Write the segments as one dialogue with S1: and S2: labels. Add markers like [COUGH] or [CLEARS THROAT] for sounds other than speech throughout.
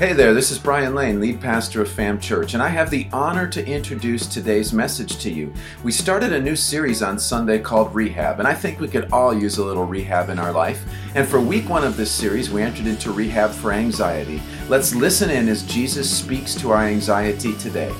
S1: Hey there, this is Brian Lane, lead pastor of Fam Church, and I have the honor to introduce today's message to you. We started a new series on Sunday called Rehab, and I think we could all use a little rehab in our life. And for week one of this series, we entered into rehab for anxiety. Let's listen in as Jesus speaks to our anxiety today.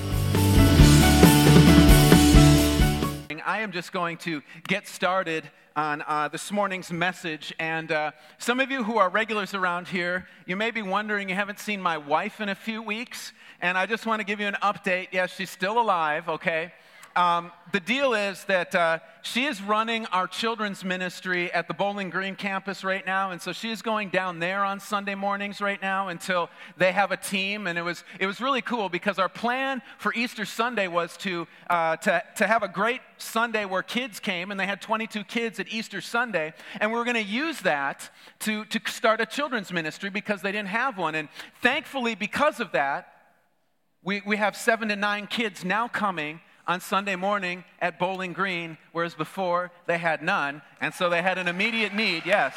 S2: I am just going to get started on uh, this morning's message. And uh, some of you who are regulars around here, you may be wondering, you haven't seen my wife in a few weeks. And I just want to give you an update. Yes, she's still alive, okay? Um, the deal is that uh, she is running our children's ministry at the Bowling Green campus right now, and so she is going down there on Sunday mornings right now until they have a team. And it was it was really cool because our plan for Easter Sunday was to uh, to to have a great Sunday where kids came, and they had 22 kids at Easter Sunday, and we were going to use that to to start a children's ministry because they didn't have one. And thankfully, because of that, we we have seven to nine kids now coming on Sunday morning at Bowling Green, whereas before they had none. And so they had an immediate need, yes.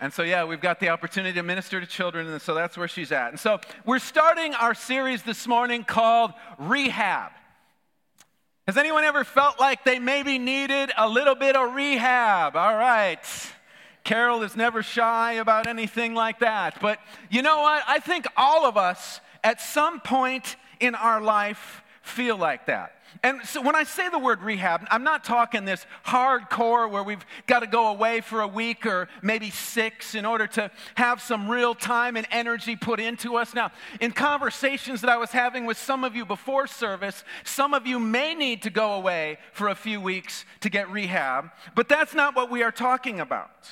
S2: And so, yeah, we've got the opportunity to minister to children, and so that's where she's at. And so, we're starting our series this morning called Rehab. Has anyone ever felt like they maybe needed a little bit of rehab? All right. Carol is never shy about anything like that. But you know what? I think all of us at some point in our life feel like that. And so when I say the word rehab, I'm not talking this hardcore where we've got to go away for a week or maybe six in order to have some real time and energy put into us. Now, in conversations that I was having with some of you before service, some of you may need to go away for a few weeks to get rehab, but that's not what we are talking about.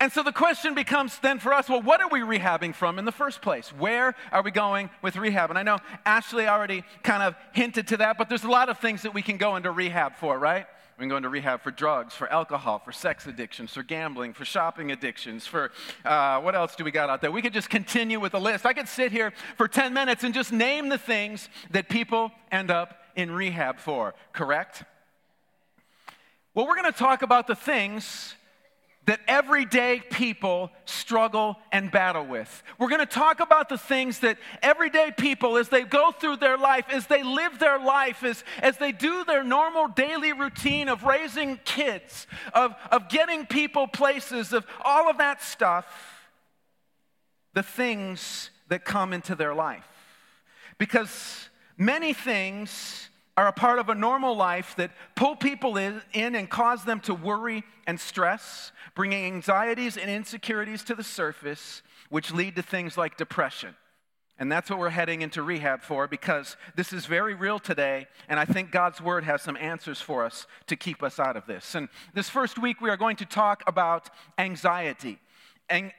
S2: And so the question becomes then for us well, what are we rehabbing from in the first place? Where are we going with rehab? And I know Ashley already kind of hinted to that, but there's a lot of things that we can go into rehab for, right? We can go into rehab for drugs, for alcohol, for sex addictions, for gambling, for shopping addictions, for uh, what else do we got out there? We could just continue with the list. I could sit here for 10 minutes and just name the things that people end up in rehab for, correct? Well, we're going to talk about the things that everyday people struggle and battle with. We're going to talk about the things that everyday people, as they go through their life, as they live their life, as, as they do their normal daily routine of raising kids, of, of getting people places, of all of that stuff, the things that come into their life. Because many things are a part of a normal life that pull people in, in, and cause them to worry and stress, bringing anxieties and insecurities to the surface, which lead to things like depression. And that's what we're heading into rehab for because this is very real today, and I think God's word has some answers for us to keep us out of this. And this first week, we are going to talk about anxiety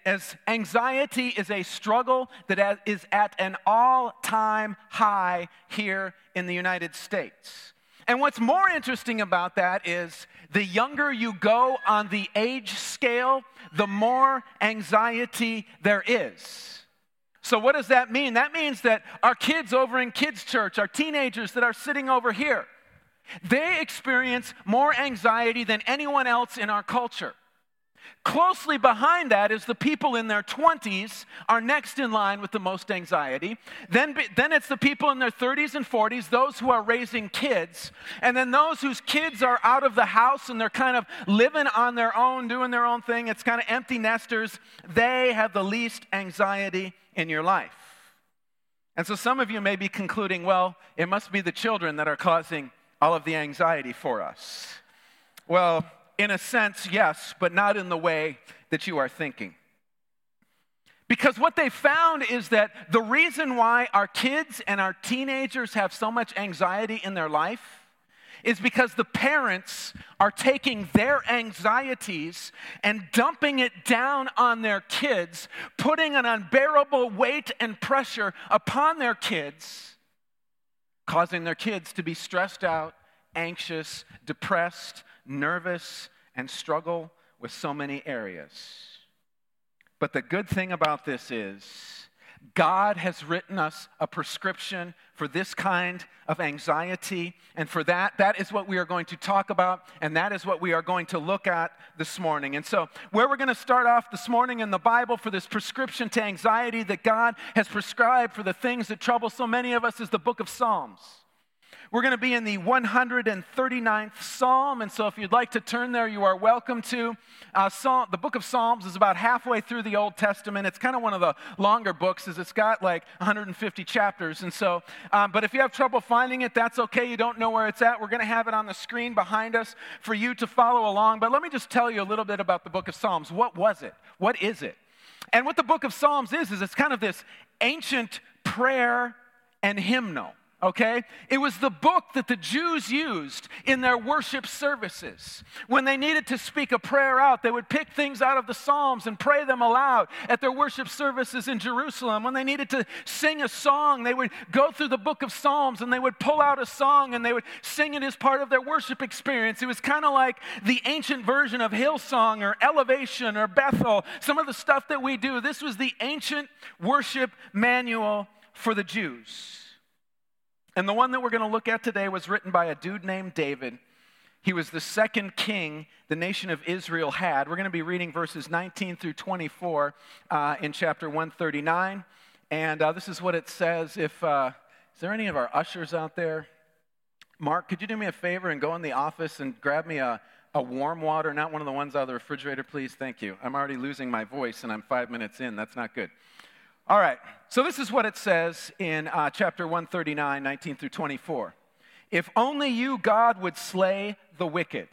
S2: as anxiety is a struggle that is at an all time high here in the United States. And what's more interesting about that is the younger you go on the age scale, the more anxiety there is. So, what does that mean? That means that our kids over in kids' church, our teenagers that are sitting over here, they experience more anxiety than anyone else in our culture. Closely behind that is the people in their 20s are next in line with the most anxiety. Then, then it's the people in their 30s and 40s, those who are raising kids. And then those whose kids are out of the house and they're kind of living on their own, doing their own thing. It's kind of empty nesters. They have the least anxiety in your life. And so some of you may be concluding, well, it must be the children that are causing all of the anxiety for us. Well, in a sense, yes, but not in the way that you are thinking. Because what they found is that the reason why our kids and our teenagers have so much anxiety in their life is because the parents are taking their anxieties and dumping it down on their kids, putting an unbearable weight and pressure upon their kids, causing their kids to be stressed out, anxious, depressed, nervous, and struggle with so many areas. But the good thing about this is God has written us a prescription for this kind of anxiety. And for that, that is what we are going to talk about, and that is what we are going to look at this morning. And so, where we're going to start off this morning in the Bible for this prescription to anxiety that God has prescribed for the things that trouble so many of us is the book of Psalms. We're going to be in the 139th Psalm, and so if you'd like to turn there, you are welcome to. Uh, Psalm, the book of Psalms is about halfway through the Old Testament. It's kind of one of the longer books, as it's got like 150 chapters, and so. Um, but if you have trouble finding it, that's okay. You don't know where it's at. We're going to have it on the screen behind us for you to follow along. But let me just tell you a little bit about the book of Psalms. What was it? What is it? And what the book of Psalms is is it's kind of this ancient prayer and hymnal okay? It was the book that the Jews used in their worship services. When they needed to speak a prayer out, they would pick things out of the Psalms and pray them aloud at their worship services in Jerusalem. When they needed to sing a song, they would go through the book of Psalms and they would pull out a song and they would sing it as part of their worship experience. It was kind of like the ancient version of Hillsong or Elevation or Bethel, some of the stuff that we do. This was the ancient worship manual for the Jews. And the one that we're going to look at today was written by a dude named David. He was the second king the nation of Israel had. We're going to be reading verses 19 through 24 uh, in chapter 139. And uh, this is what it says. If uh, is there any of our ushers out there? Mark, could you do me a favor and go in the office and grab me a, a warm water, not one of the ones out of the refrigerator, please? Thank you. I'm already losing my voice and I'm five minutes in. That's not good. All right, so this is what it says in uh, chapter 139, 19 through 24. If only you, God, would slay the wicked.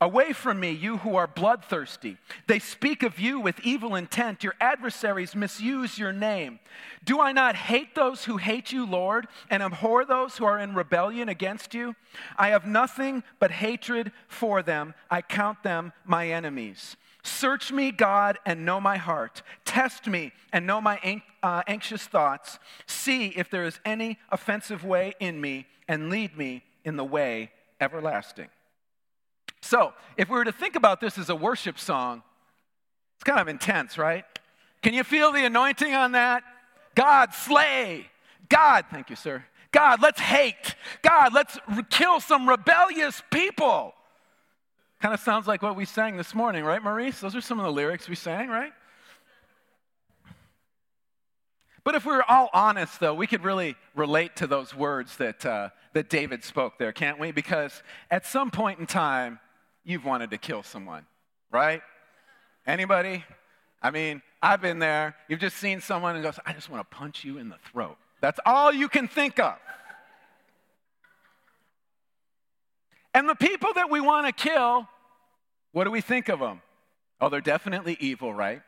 S2: Away from me, you who are bloodthirsty. They speak of you with evil intent. Your adversaries misuse your name. Do I not hate those who hate you, Lord, and abhor those who are in rebellion against you? I have nothing but hatred for them. I count them my enemies. Search me, God, and know my heart. Test me and know my uh, anxious thoughts. See if there is any offensive way in me, and lead me in the way everlasting. So, if we were to think about this as a worship song, it's kind of intense, right? Can you feel the anointing on that? God, slay. God, thank you, sir. God, let's hate. God, let's kill some rebellious people. Kind of sounds like what we sang this morning, right, Maurice? Those are some of the lyrics we sang, right? But if we are all honest, though, we could really relate to those words that, uh, that David spoke there, can't we? Because at some point in time, you've wanted to kill someone, right? Anybody? I mean, I've been there. You've just seen someone and goes, I just want to punch you in the throat. That's all you can think of. And the people that we want to kill, what do we think of them? Oh, they're definitely evil, right?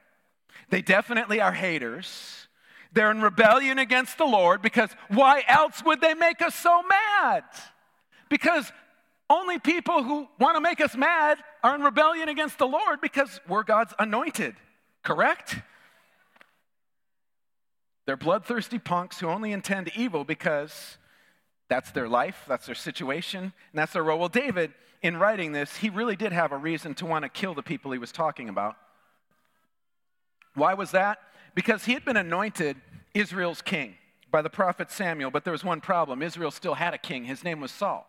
S2: They definitely are haters. They're in rebellion against the Lord because why else would they make us so mad? Because only people who want to make us mad are in rebellion against the Lord because we're God's anointed, correct? They're bloodthirsty punks who only intend evil because that's their life, that's their situation, and that's their role. Well, David, in writing this, he really did have a reason to want to kill the people he was talking about. Why was that? Because he had been anointed Israel's king by the prophet Samuel, but there was one problem. Israel still had a king. His name was Saul.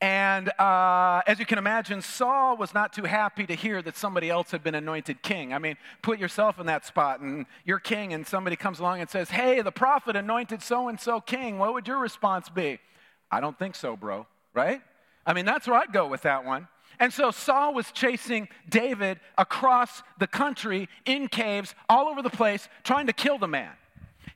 S2: And uh, as you can imagine, Saul was not too happy to hear that somebody else had been anointed king. I mean, put yourself in that spot and you're king, and somebody comes along and says, Hey, the prophet anointed so and so king. What would your response be? I don't think so, bro, right? I mean, that's where I'd go with that one. And so Saul was chasing David across the country in caves all over the place, trying to kill the man.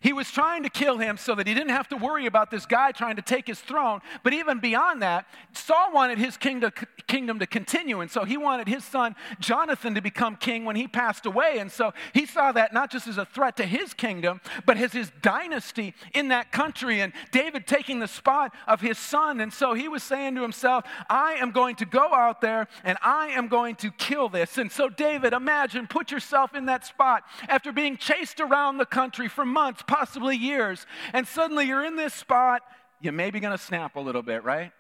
S2: He was trying to kill him so that he didn't have to worry about this guy trying to take his throne. But even beyond that, Saul wanted his kingdom, kingdom to continue. And so he wanted his son Jonathan to become king when he passed away. And so he saw that not just as a threat to his kingdom, but as his dynasty in that country. And David taking the spot of his son. And so he was saying to himself, I am going to go out there and I am going to kill this. And so, David, imagine, put yourself in that spot after being chased around the country for months possibly years, and suddenly you're in this spot, you're maybe gonna snap a little bit, right?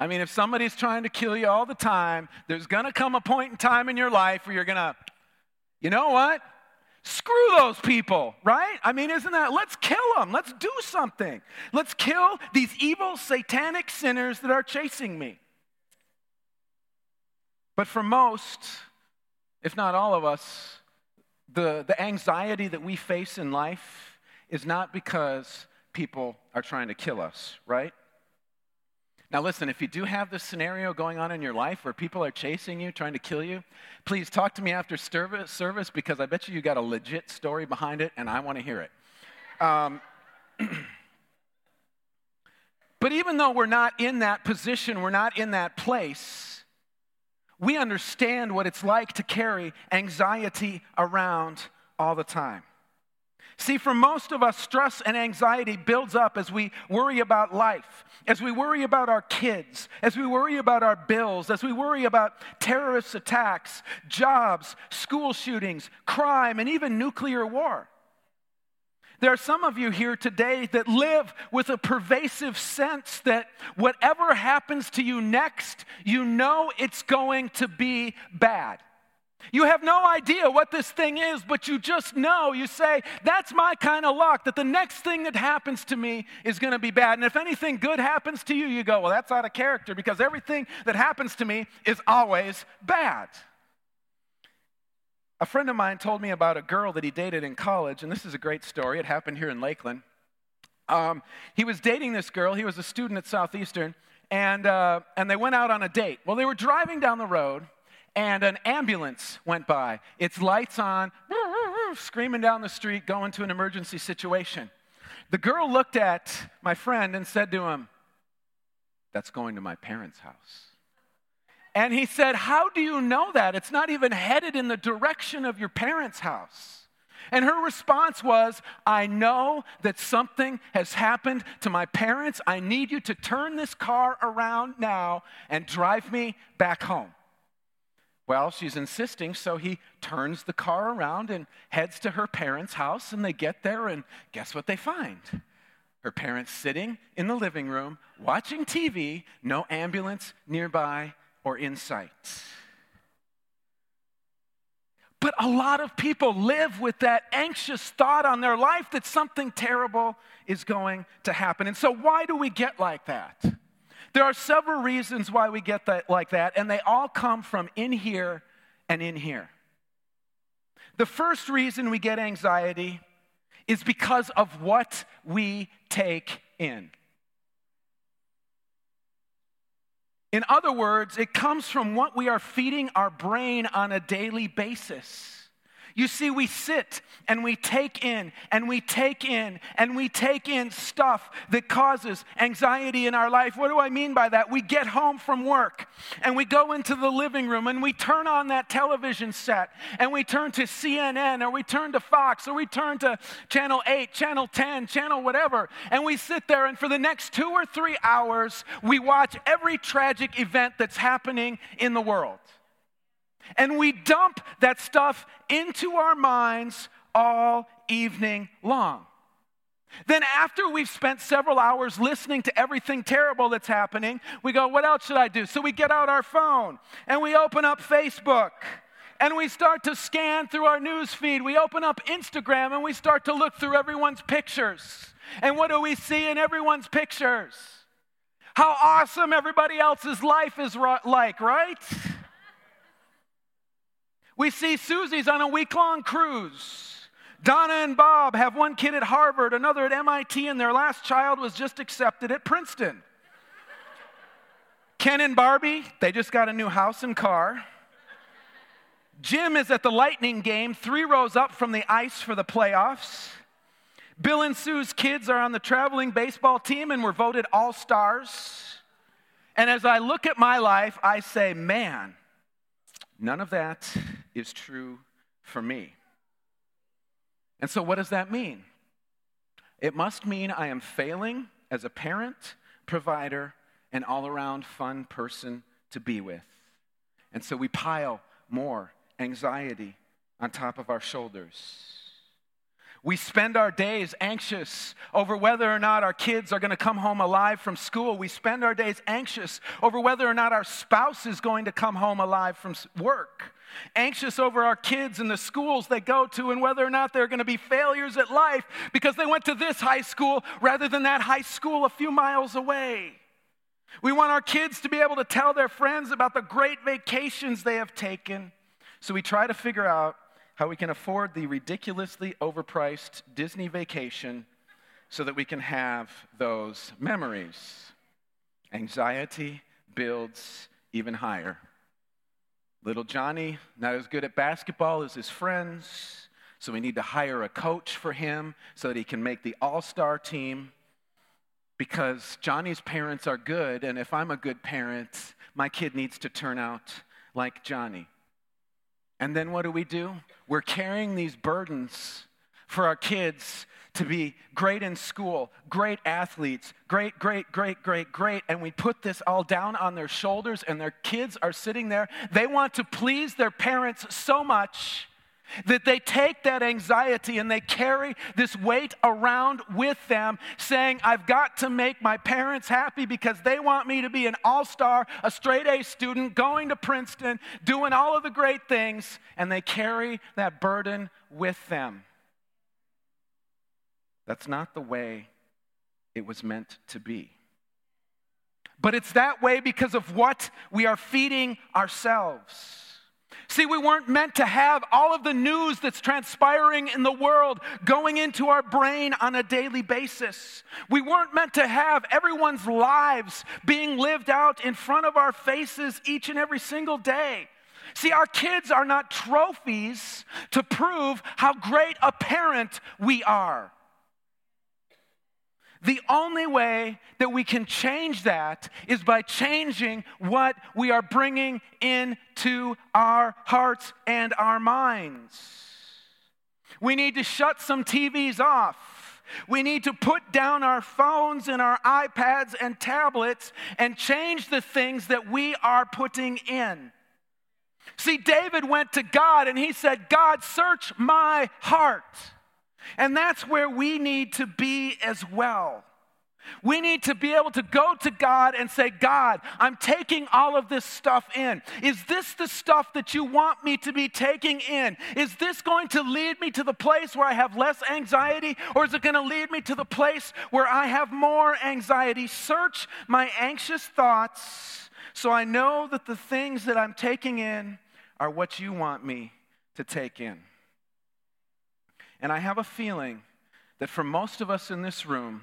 S2: I mean, if somebody's trying to kill you all the time, there's gonna come a point in time in your life where you're gonna, you know what? Screw those people, right? I mean, isn't that, let's kill them. Let's do something. Let's kill these evil, satanic sinners that are chasing me. But for most, if not all of us, the, the anxiety that we face in life is not because people are trying to kill us, right? Now, listen, if you do have this scenario going on in your life where people are chasing you, trying to kill you, please talk to me after service, because I bet you you got a legit story behind it and I want to hear it. Um, [CLEARS THROAT] but even though we're not in that position, we're not in that place, we understand what it's like to carry anxiety around all the time. See, for most of us, stress and anxiety builds up as we worry about life, as we worry about our kids, as we worry about our bills, as we worry about terrorist attacks, jobs, school shootings, crime, and even nuclear war. There are some of you here today that live with a pervasive sense that whatever happens to you next, you know it's going to be bad. You have no idea what this thing is, but you just know. You say, That's my kind of luck, that the next thing that happens to me is going to be bad. And if anything good happens to you, you go, Well, that's out of character because everything that happens to me is always bad. A friend of mine told me about a girl that he dated in college, and this is a great story. It happened here in Lakeland. Um, he was dating this girl, he was a student at Southeastern, and, uh, and they went out on a date. Well, they were driving down the road and an ambulance went by. Its lights on, screaming down the street, going to an emergency situation. The girl looked at my friend and said to him, That's going to my parents' house. And he said, How do you know that? It's not even headed in the direction of your parents' house. And her response was, I know that something has happened to my parents. I need you to turn this car around now and drive me back home. Well, she's insisting, so he turns the car around and heads to her parents' house, and they get there, and guess what they find? Her parents sitting in the living room, watching TV, no ambulance nearby or in sight. But a lot of people live with that anxious thought on their life that something terrible is going to happen. And so, why do we get like that? There are several reasons why we get that like that, and they all come from in here and in here. The first reason we get anxiety is because of what we take in. In other words, it comes from what we are feeding our brain on a daily basis. You see, we sit and we take in and we take in and we take in stuff that causes anxiety in our life. What do I mean by that? We get home from work and we go into the living room and we turn on that television set and we turn to CNN or we turn to Fox or we turn to Channel 8, Channel 10, Channel whatever, and we sit there and for the next two or three hours, we watch every tragic event that's happening in the world. And we dump that stuff into our minds all evening long. Then, after we've spent several hours listening to everything terrible that's happening, we go, What else should I do? So we get out our phone and we open up Facebook and we start to scan through our news feed. We open up Instagram and we start to look through everyone's pictures. And what do we see in everyone's pictures? How awesome everybody else's life is like, right? We see Susie's on a week long cruise. Donna and Bob have one kid at Harvard, another at MIT, and their last child was just accepted at Princeton. Ken and Barbie, they just got a new house and car. Jim is at the Lightning game, three rows up from the ice for the playoffs. Bill and Sue's kids are on the traveling baseball team and were voted all stars. And as I look at my life, I say, man, none of that is true for me. And so, what does that mean? It must mean I am failing as a parent, provider, and all around fun person to be with. And so we pile more anxiety on top of our shoulders. We spend our days anxious over whether or not our kids are going to come home alive from school. We spend our days anxious over whether or not our spouse is going to come home alive from work. Anxious over our kids and the schools they go to and whether or not they're going to be failures at life because they went to this high school rather than that high school a few miles away. We want our kids to be able to tell their friends about the great vacations they have taken. So we try to figure out how we can afford the ridiculously overpriced Disney vacation so that we can have those memories. Anxiety builds even higher. Little Johnny, not as good at basketball as his friends, so we need to hire a coach for him so that he can make the all star team because Johnny's parents are good, and if I'm a good parent, my kid needs to turn out like Johnny. And then what do we do? We're carrying these burdens for our kids to be great in school, great athletes, great, great, great, great, great. And we put this all down on their shoulders, and their kids are sitting there. They want to please their parents so much that they take that anxiety and they carry this weight around with them, saying, I've got to make my parents happy because they want me to be an all star, a straight A student, going to Princeton, doing all of the great things, and they carry that burden with them. That's not the way it was meant to be. But it's that way because of what we are feeding ourselves. See, we weren't meant to have all of the news that's transpiring in the world going into our brain on a daily basis. We weren't meant to have everyone's lives being lived out in front of our faces each and every single day. See, our kids are not trophies to prove how great a parent we are. The only way that we can change that is by changing what we are bringing into our hearts and our minds. We need to shut some TVs off. We need to put down our phones and our iPads and tablets and change the things that we are putting in. See, David went to God and he said, God, search my heart. And that's where we need to be as well. We need to be able to go to God and say, God, I'm taking all of this stuff in. Is this the stuff that you want me to be taking in? Is this going to lead me to the place where I have less anxiety, or is it going to lead me to the place where I have more anxiety? Search my anxious thoughts so I know that the things that I'm taking in are what you want me to take in. And I have a feeling that for most of us in this room,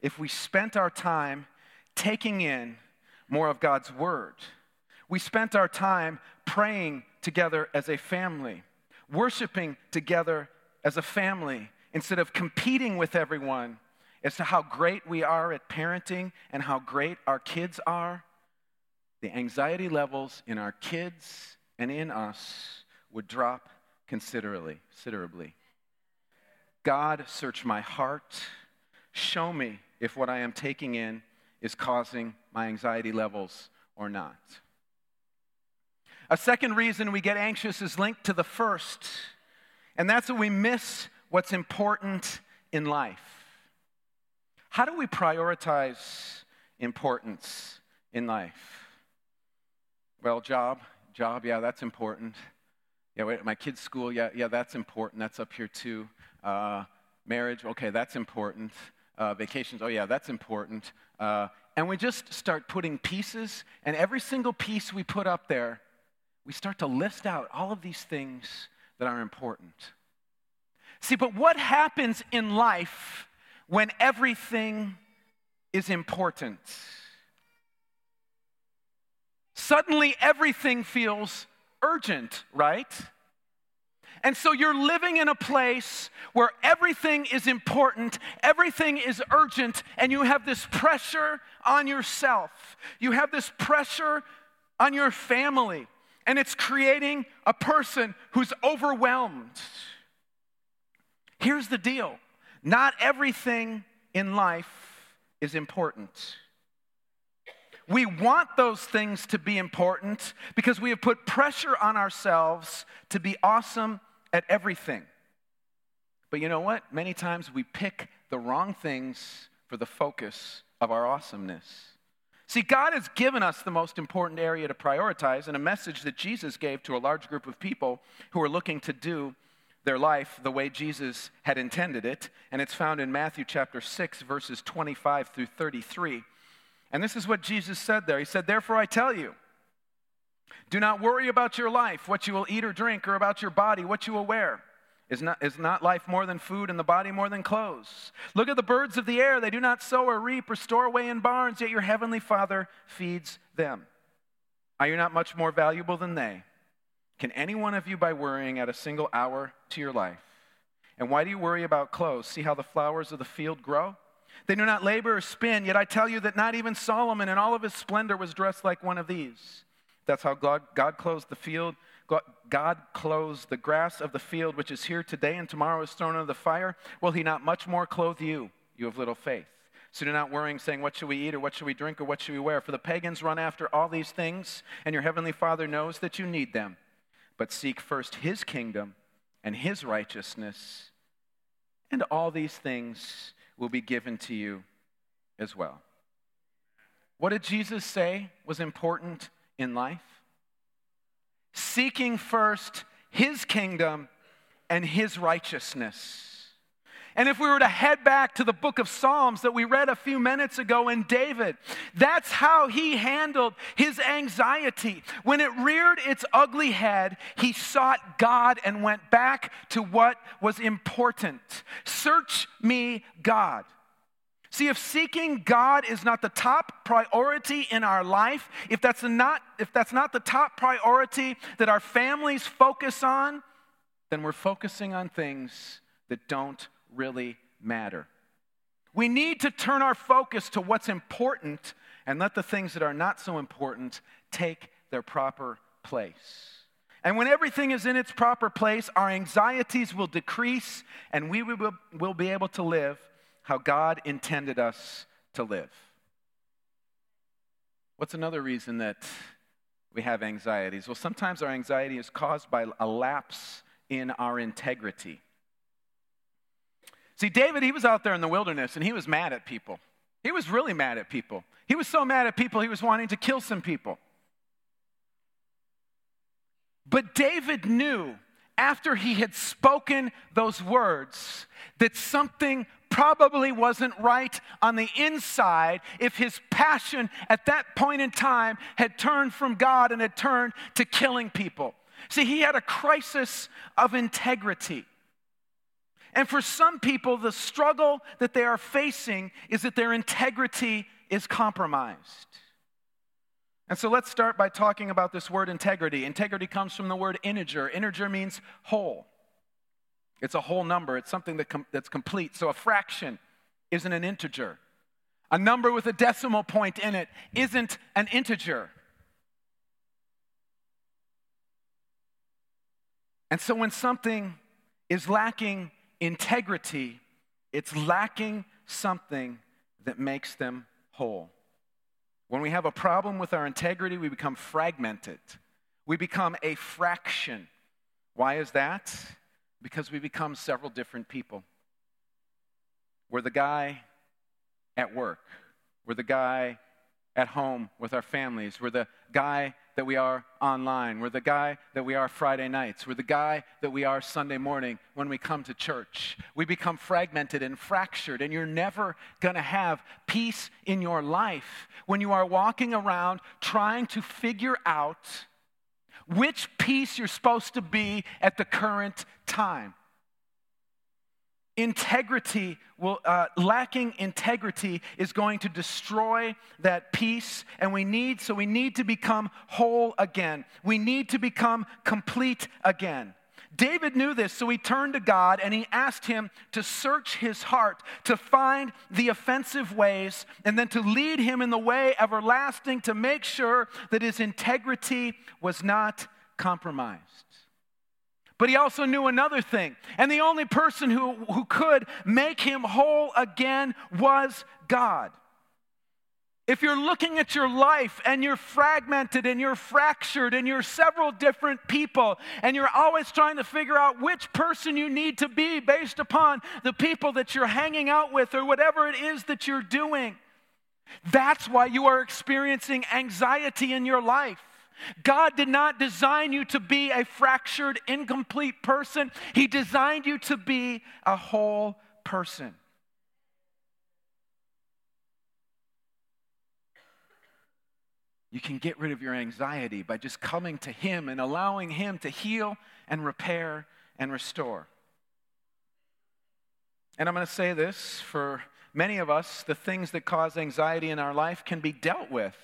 S2: if we spent our time taking in more of God's Word, we spent our time praying together as a family, worshiping together as a family, instead of competing with everyone as to how great we are at parenting and how great our kids are, the anxiety levels in our kids and in us would drop considerably. considerably. God, search my heart. Show me if what I am taking in is causing my anxiety levels or not. A second reason we get anxious is linked to the first, and that's that we miss what's important in life. How do we prioritize importance in life? Well, job, job, yeah, that's important. Yeah, wait, my kid's school, yeah, yeah, that's important. That's up here too. Uh, marriage, okay, that's important. Uh, vacations, oh yeah, that's important. Uh, and we just start putting pieces, and every single piece we put up there, we start to list out all of these things that are important. See, but what happens in life when everything is important? Suddenly, everything feels urgent, right? And so you're living in a place where everything is important, everything is urgent, and you have this pressure on yourself. You have this pressure on your family, and it's creating a person who's overwhelmed. Here's the deal not everything in life is important. We want those things to be important because we have put pressure on ourselves to be awesome at everything. But you know what? Many times we pick the wrong things for the focus of our awesomeness. See, God has given us the most important area to prioritize and a message that Jesus gave to a large group of people who are looking to do their life the way Jesus had intended it. And it's found in Matthew chapter 6, verses 25 through 33. And this is what Jesus said there He said, Therefore I tell you, do not worry about your life, what you will eat or drink, or about your body, what you will wear. Is not, is not life more than food and the body more than clothes? Look at the birds of the air. They do not sow or reap or store away in barns, yet your heavenly Father feeds them. Are you not much more valuable than they? Can any one of you, by worrying, add a single hour to your life? And why do you worry about clothes? See how the flowers of the field grow? They do not labor or spin, yet I tell you that not even Solomon in all of his splendor was dressed like one of these. That's how God, God clothes the field. God clothes the grass of the field, which is here today and tomorrow is thrown into the fire. Will he not much more clothe you, you of little faith? So do not worrying, saying, What should we eat, or what should we drink, or what should we wear? For the pagans run after all these things, and your heavenly Father knows that you need them. But seek first his kingdom and his righteousness, and all these things will be given to you as well. What did Jesus say was important in life? Seeking first his kingdom and his righteousness. And if we were to head back to the book of Psalms that we read a few minutes ago in David, that's how he handled his anxiety. When it reared its ugly head, he sought God and went back to what was important. Search me, God. See, if seeking God is not the top priority in our life, if that's not, if that's not the top priority that our families focus on, then we're focusing on things that don't really matter. We need to turn our focus to what's important and let the things that are not so important take their proper place. And when everything is in its proper place, our anxieties will decrease and we will, will be able to live how God intended us to live. What's another reason that we have anxieties? Well, sometimes our anxiety is caused by a lapse in our integrity. See, David, he was out there in the wilderness and he was mad at people. He was really mad at people. He was so mad at people, he was wanting to kill some people. But David knew after he had spoken those words that something probably wasn't right on the inside if his passion at that point in time had turned from God and had turned to killing people. See, he had a crisis of integrity. And for some people, the struggle that they are facing is that their integrity is compromised. And so let's start by talking about this word integrity. Integrity comes from the word integer. Integer means whole. It's a whole number, it's something that com- that's complete. So a fraction isn't an integer. A number with a decimal point in it isn't an integer. And so when something is lacking integrity, it's lacking something that makes them whole. When we have a problem with our integrity, we become fragmented. We become a fraction. Why is that? Because we become several different people. We're the guy at work, we're the guy at home with our families, we're the guy that we are online, we're the guy that we are Friday nights, we're the guy that we are Sunday morning when we come to church. We become fragmented and fractured, and you're never gonna have peace in your life when you are walking around trying to figure out which piece you're supposed to be at the current time. Integrity will, uh, lacking integrity is going to destroy that peace, and we need, so we need to become whole again. We need to become complete again. David knew this, so he turned to God and he asked him to search his heart, to find the offensive ways, and then to lead him in the way everlasting to make sure that his integrity was not compromised. But he also knew another thing, and the only person who, who could make him whole again was God. If you're looking at your life and you're fragmented and you're fractured and you're several different people and you're always trying to figure out which person you need to be based upon the people that you're hanging out with or whatever it is that you're doing, That's why you are experiencing anxiety in your life. God did not design you to be a fractured, incomplete person. He designed you to be a whole person. You can get rid of your anxiety by just coming to Him and allowing Him to heal and repair and restore. And I'm going to say this for many of us, the things that cause anxiety in our life can be dealt with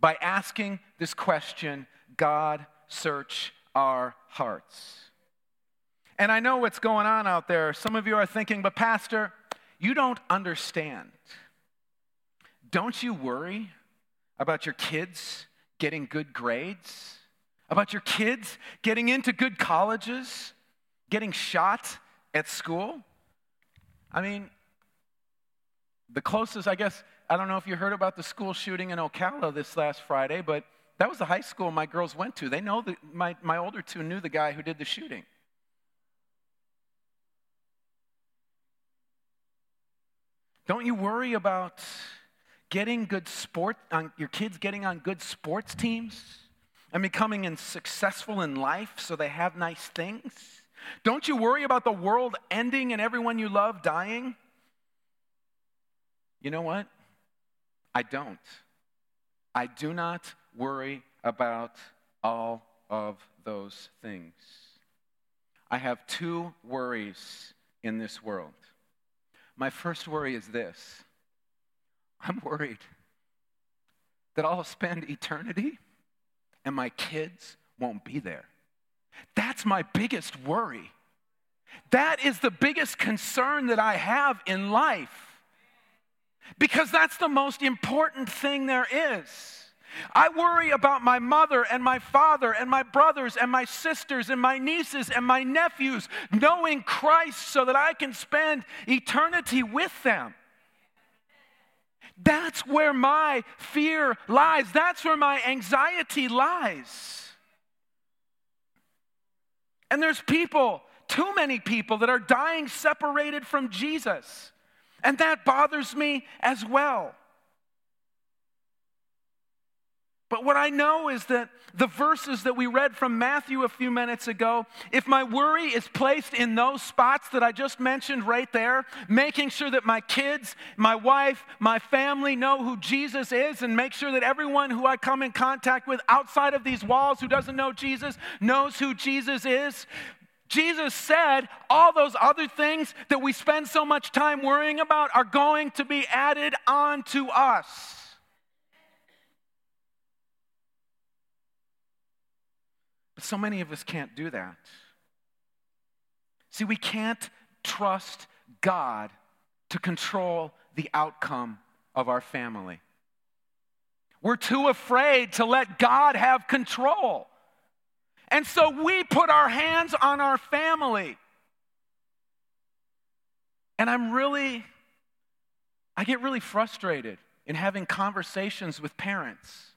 S2: by asking this question God, search our hearts. And I know what's going on out there. Some of you are thinking, but Pastor, you don't understand. Don't you worry about your kids getting good grades? About your kids getting into good colleges? Getting shot at school? I mean, the closest, I guess, I don't know if you heard about the school shooting in Ocala this last Friday, but that was the high school my girls went to. They know that my, my older two knew the guy who did the shooting. Don't you worry about getting good sport on your kids getting on good sports teams and becoming in, successful in life so they have nice things? Don't you worry about the world ending and everyone you love dying? You know what? I don't. I do not worry about all of those things. I have two worries in this world. My first worry is this I'm worried that I'll spend eternity and my kids won't be there. That's my biggest worry. That is the biggest concern that I have in life because that's the most important thing there is. I worry about my mother and my father and my brothers and my sisters and my nieces and my nephews knowing Christ so that I can spend eternity with them. That's where my fear lies. That's where my anxiety lies. And there's people, too many people, that are dying separated from Jesus. And that bothers me as well. But what I know is that the verses that we read from Matthew a few minutes ago, if my worry is placed in those spots that I just mentioned right there, making sure that my kids, my wife, my family know who Jesus is, and make sure that everyone who I come in contact with outside of these walls who doesn't know Jesus knows who Jesus is, Jesus said all those other things that we spend so much time worrying about are going to be added on to us. But so many of us can't do that. See, we can't trust God to control the outcome of our family. We're too afraid to let God have control. And so we put our hands on our family. And I'm really, I get really frustrated in having conversations with parents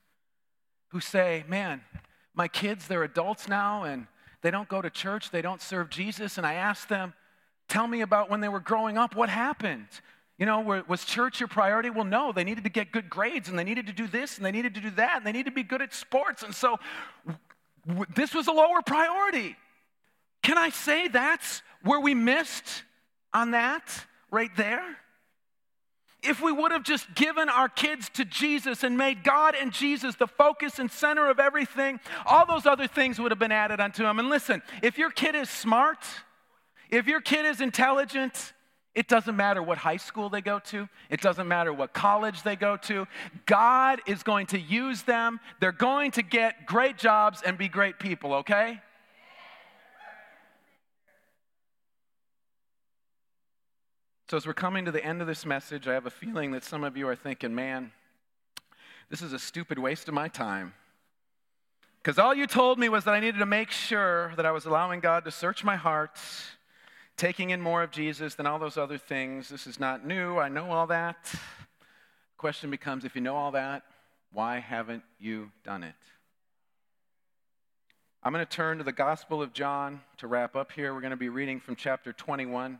S2: who say, man, my kids, they're adults now and they don't go to church, they don't serve Jesus. And I ask them, tell me about when they were growing up, what happened? You know, was church your priority? Well, no, they needed to get good grades and they needed to do this and they needed to do that and they needed to be good at sports. And so this was a lower priority. Can I say that's where we missed on that right there? If we would have just given our kids to Jesus and made God and Jesus the focus and center of everything, all those other things would have been added unto them. And listen, if your kid is smart, if your kid is intelligent, it doesn't matter what high school they go to, it doesn't matter what college they go to. God is going to use them. They're going to get great jobs and be great people, okay? So, as we're coming to the end of this message, I have a feeling that some of you are thinking, man, this is a stupid waste of my time. Because all you told me was that I needed to make sure that I was allowing God to search my heart taking in more of Jesus than all those other things. This is not new. I know all that. The question becomes if you know all that, why haven't you done it? I'm going to turn to the Gospel of John to wrap up here. We're going to be reading from chapter 21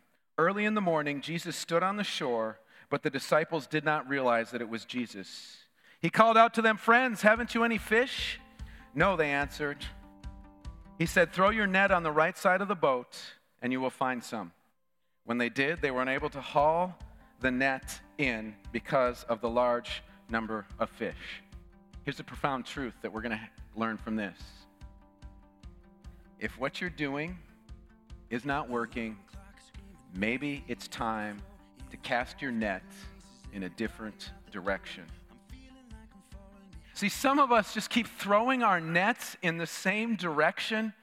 S2: Early in the morning, Jesus stood on the shore, but the disciples did not realize that it was Jesus. He called out to them, Friends, haven't you any fish? No, they answered. He said, Throw your net on the right side of the boat, and you will find some. When they did, they were unable to haul the net in because of the large number of fish. Here's a profound truth that we're going to learn from this. If what you're doing is not working, maybe it's time to cast your net in a different direction. See, some of us just keep throwing our nets in the same direction.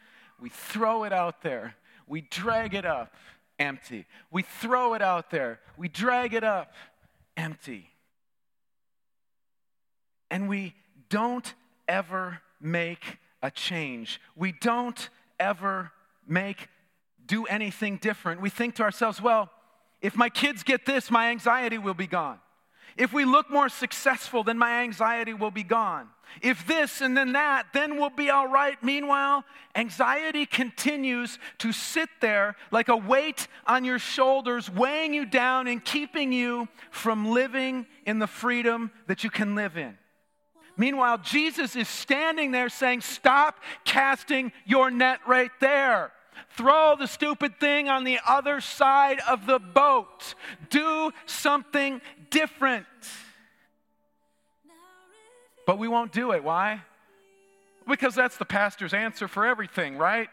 S2: We throw it out there, we drag it up empty. We throw it out there, we drag it up empty. And we don't ever make a change. We don't ever make do anything different. We think to ourselves, well, if my kids get this, my anxiety will be gone. If we look more successful, then my anxiety will be gone. If this and then that, then we'll be all right. Meanwhile, anxiety continues to sit there like a weight on your shoulders, weighing you down and keeping you from living in the freedom that you can live in. Meanwhile, Jesus is standing there saying, Stop casting your net right there. Throw the stupid thing on the other side of the boat. Do something different. But we won't do it. Why? Because that's the pastor's answer for everything, right?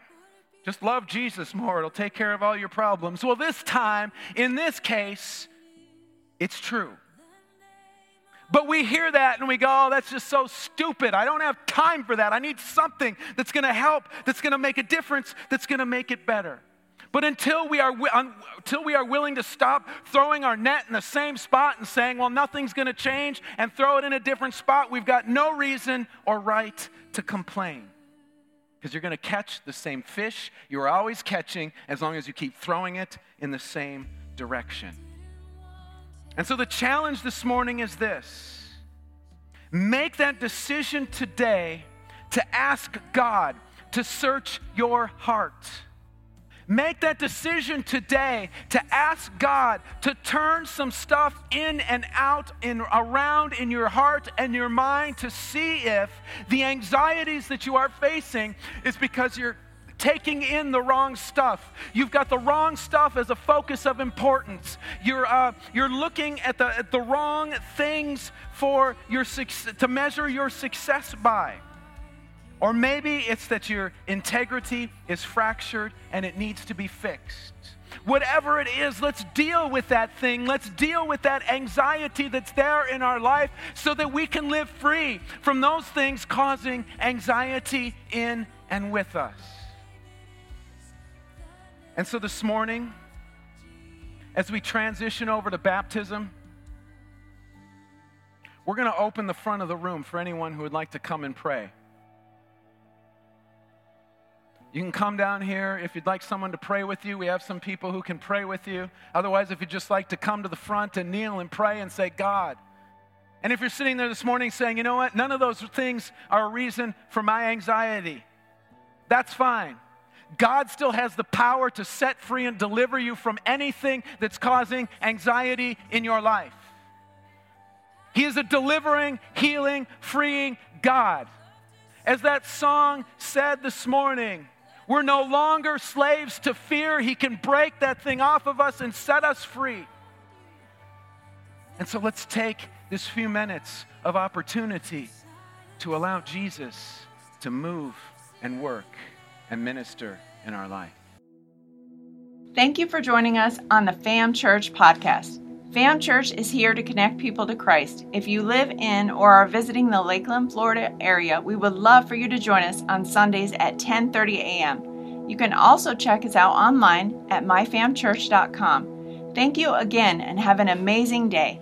S2: Just love Jesus more, it'll take care of all your problems. Well, this time, in this case, it's true. But we hear that and we go, oh, that's just so stupid. I don't have time for that. I need something that's going to help, that's going to make a difference, that's going to make it better. But until we, are, until we are willing to stop throwing our net in the same spot and saying, well, nothing's going to change, and throw it in a different spot, we've got no reason or right to complain. Because you're going to catch the same fish you're always catching as long as you keep throwing it in the same direction. And so the challenge this morning is this. Make that decision today to ask God to search your heart. Make that decision today to ask God to turn some stuff in and out and around in your heart and your mind to see if the anxieties that you are facing is because you're taking in the wrong stuff. You've got the wrong stuff as a focus of importance. You're, uh, you're looking at the, at the wrong things for your, to measure your success by. Or maybe it's that your integrity is fractured and it needs to be fixed. Whatever it is, let's deal with that thing. Let's deal with that anxiety that's there in our life so that we can live free from those things causing anxiety in and with us. And so this morning, as we transition over to baptism, we're going to open the front of the room for anyone who would like to come and pray. You can come down here if you'd like someone to pray with you. We have some people who can pray with you. Otherwise, if you'd just like to come to the front and kneel and pray and say, God. And if you're sitting there this morning saying, you know what, none of those things are a reason for my anxiety, that's fine. God still has the power to set free and deliver you from anything that's causing anxiety in your life. He is a delivering, healing, freeing God. As that song said this morning, we're no longer slaves to fear. He can break that thing off of us and set us free. And so let's take this few minutes of opportunity to allow Jesus to move and work and minister in our life.
S3: Thank you for joining us on the FAM Church podcast. FAM Church is here to connect people to Christ. If you live in or are visiting the Lakeland, Florida area, we would love for you to join us on Sundays at 10:30 a.m. You can also check us out online at myfamchurch.com. Thank you again and have an amazing day.